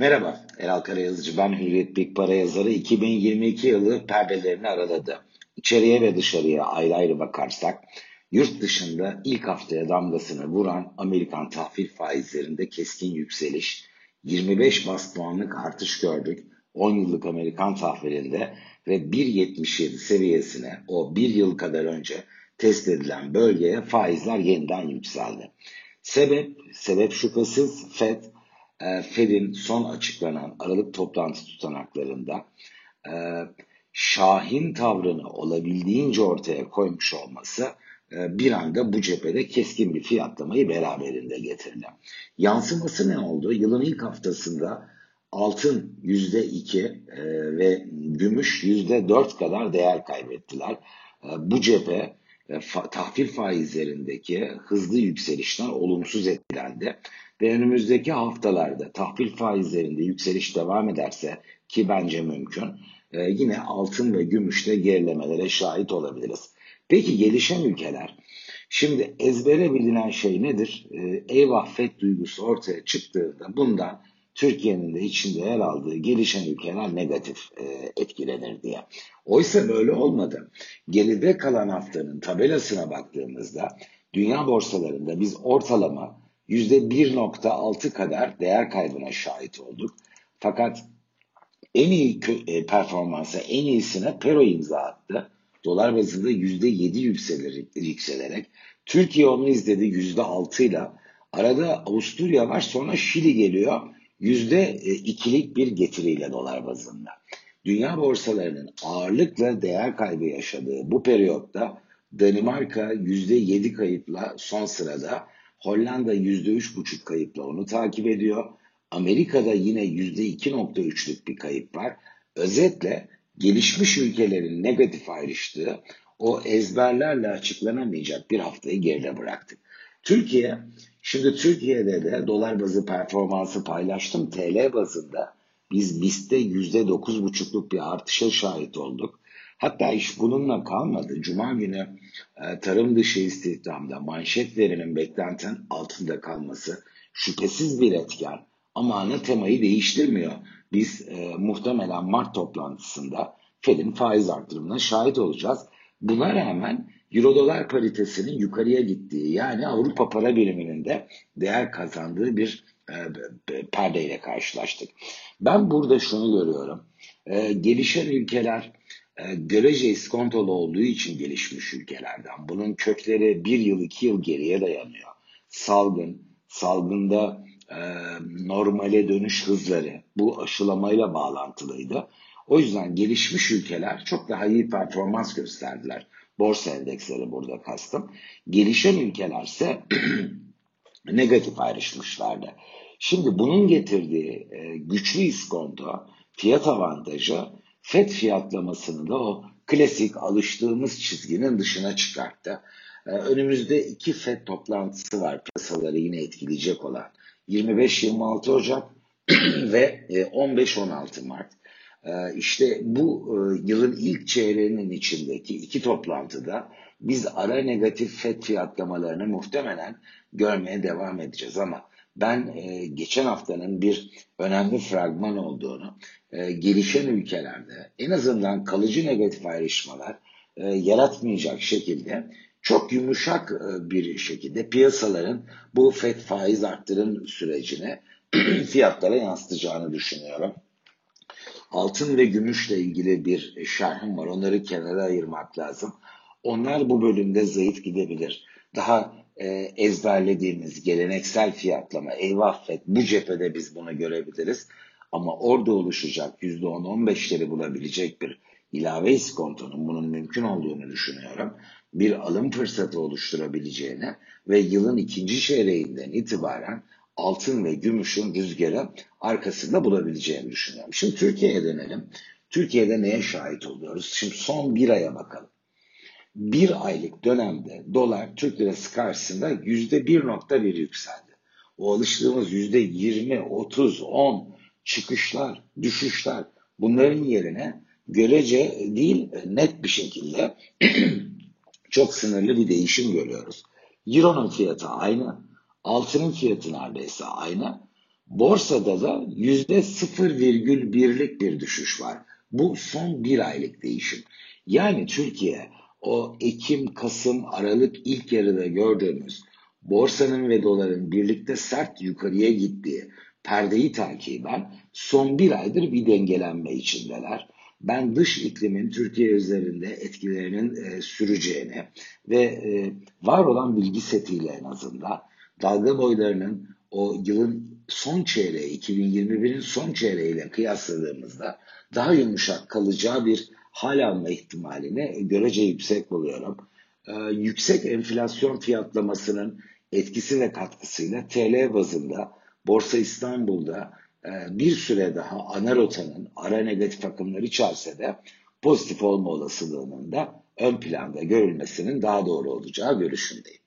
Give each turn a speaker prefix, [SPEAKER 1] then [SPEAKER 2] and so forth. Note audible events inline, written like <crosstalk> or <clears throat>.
[SPEAKER 1] Merhaba, Eral Karayazıcı. Ben Hürriyet Big Para yazarı. 2022 yılı perdelerini araladı. İçeriye ve dışarıya ayrı ayrı bakarsak, yurt dışında ilk haftaya damgasını vuran Amerikan tahvil faizlerinde keskin yükseliş, 25 bas puanlık artış gördük. 10 yıllık Amerikan tahvilinde ve 1.77 seviyesine o bir yıl kadar önce test edilen bölgeye faizler yeniden yükseldi. Sebep, sebep şüphesiz FED e, Fed'in son açıklanan Aralık toplantı tutanaklarında e, şahin tavrını olabildiğince ortaya koymuş olması e, bir anda bu cephede keskin bir fiyatlamayı beraberinde getirdi. Yansıması ne oldu? Yılın ilk haftasında altın yüzde iki e, ve gümüş yüzde dört kadar değer kaybettiler. Bu cephe fa, tahvil faizlerindeki hızlı yükselişten olumsuz etkilendi. Ve önümüzdeki haftalarda tahvil faizlerinde yükseliş devam ederse ki bence mümkün e, yine altın ve gümüşte gerilemelere şahit olabiliriz. Peki gelişen ülkeler Şimdi ezbere bilinen şey nedir? E, eyvah FED duygusu ortaya çıktığında bundan Türkiye'nin de içinde yer aldığı gelişen ülkeler negatif e, etkilenir diye. Oysa böyle olmadı. Geride kalan haftanın tabelasına baktığımızda dünya borsalarında biz ortalama %1.6 kadar değer kaybına şahit olduk. Fakat en iyi e, performansa en iyisine Pero imza attı. Dolar bazında %7 yükselerek, yükselerek. Türkiye onu izledi %6 ile. Arada Avusturya var sonra Şili geliyor. %2'lik bir getiriyle dolar bazında. Dünya borsalarının ağırlıkla değer kaybı yaşadığı bu periyotta Danimarka %7 kayıpla son sırada Hollanda %3,5 kayıpla onu takip ediyor. Amerika'da yine %2,3'lük bir kayıp var. Özetle gelişmiş ülkelerin negatif ayrıştığı o ezberlerle açıklanamayacak bir haftayı geride bıraktık. Türkiye, şimdi Türkiye'de de dolar bazı performansı paylaştım. TL bazında biz BIST'te %9,5'luk bir artışa şahit olduk. Hatta iş bununla kalmadı. Cuma günü e, tarım dışı istihdamda manşet verinin beklentinin altında kalması şüphesiz bir etken. Ama ana temayı değiştirmiyor. Biz e, muhtemelen Mart toplantısında Fed'in faiz artırımına şahit olacağız. Buna rağmen Euro dolar paritesinin yukarıya gittiği yani Avrupa para biriminin de değer kazandığı bir e, perdeyle karşılaştık. Ben burada şunu görüyorum. E, gelişen ülkeler e, görece iskontolu olduğu için gelişmiş ülkelerden. Bunun kökleri bir yıl iki yıl geriye dayanıyor. Salgın, salgında e, normale dönüş hızları bu aşılamayla bağlantılıydı. O yüzden gelişmiş ülkeler çok daha iyi performans gösterdiler. Borsa endeksleri burada kastım. Gelişen ülkelerse <clears throat> negatif ayrışmışlardı. Şimdi bunun getirdiği e, güçlü iskonto, fiyat avantajı FED fiyatlamasını da o klasik alıştığımız çizginin dışına çıkarttı. Ee, önümüzde iki FED toplantısı var piyasaları yine etkileyecek olan. 25-26 Ocak <clears throat> ve 15-16 e, Mart. Ee, işte bu e, yılın ilk çeyreğinin içindeki iki toplantıda biz ara negatif FED fiyatlamalarını muhtemelen görmeye devam edeceğiz ama ben e, geçen haftanın bir önemli fragman olduğunu, e, gelişen ülkelerde en azından kalıcı negatif ayrışmalar e, yaratmayacak şekilde çok yumuşak bir şekilde piyasaların bu FED faiz arttırım sürecine <clears throat> fiyatlara yansıtacağını düşünüyorum. Altın ve gümüşle ilgili bir şerhim var. Onları kenara ayırmak lazım. Onlar bu bölümde zayıf gidebilir. Daha e, ezberlediğimiz geleneksel fiyatlama eyvah FED bu cephede biz bunu görebiliriz. Ama orada oluşacak %10-15'leri bulabilecek bir ilave iskontonun bunun mümkün olduğunu düşünüyorum. Bir alım fırsatı oluşturabileceğini ve yılın ikinci çeyreğinden itibaren altın ve gümüşün rüzgarı arkasında bulabileceğini düşünüyorum. Şimdi Türkiye'ye dönelim. Türkiye'de neye şahit oluyoruz? Şimdi son bir aya bakalım bir aylık dönemde dolar Türk lirası karşısında yüzde bir nokta bir yükseldi. O alıştığımız yüzde yirmi, otuz, on çıkışlar, düşüşler bunların yerine görece değil net bir şekilde <clears throat> çok sınırlı bir değişim görüyoruz. Euro'nun fiyatı aynı, altının fiyatı neredeyse aynı. Borsada da yüzde 0,1'lik bir düşüş var. Bu son bir aylık değişim. Yani Türkiye o Ekim, Kasım, Aralık ilk yarıda gördüğümüz borsanın ve doların birlikte sert yukarıya gittiği perdeyi takiben son bir aydır bir dengelenme içindeler. Ben dış iklimin Türkiye üzerinde etkilerinin e, süreceğini ve e, var olan bilgi setiyle en azından dalga boylarının o yılın son çeyreği 2021'in son çeyreğiyle kıyasladığımızda daha yumuşak kalacağı bir hal alma ihtimalini görece yüksek buluyorum. Ee, yüksek enflasyon fiyatlamasının etkisi ve katkısıyla TL bazında Borsa İstanbul'da e, bir süre daha ana rotanın ara negatif akımları içerse de pozitif olma olasılığının da ön planda görülmesinin daha doğru olacağı görüşündeyim.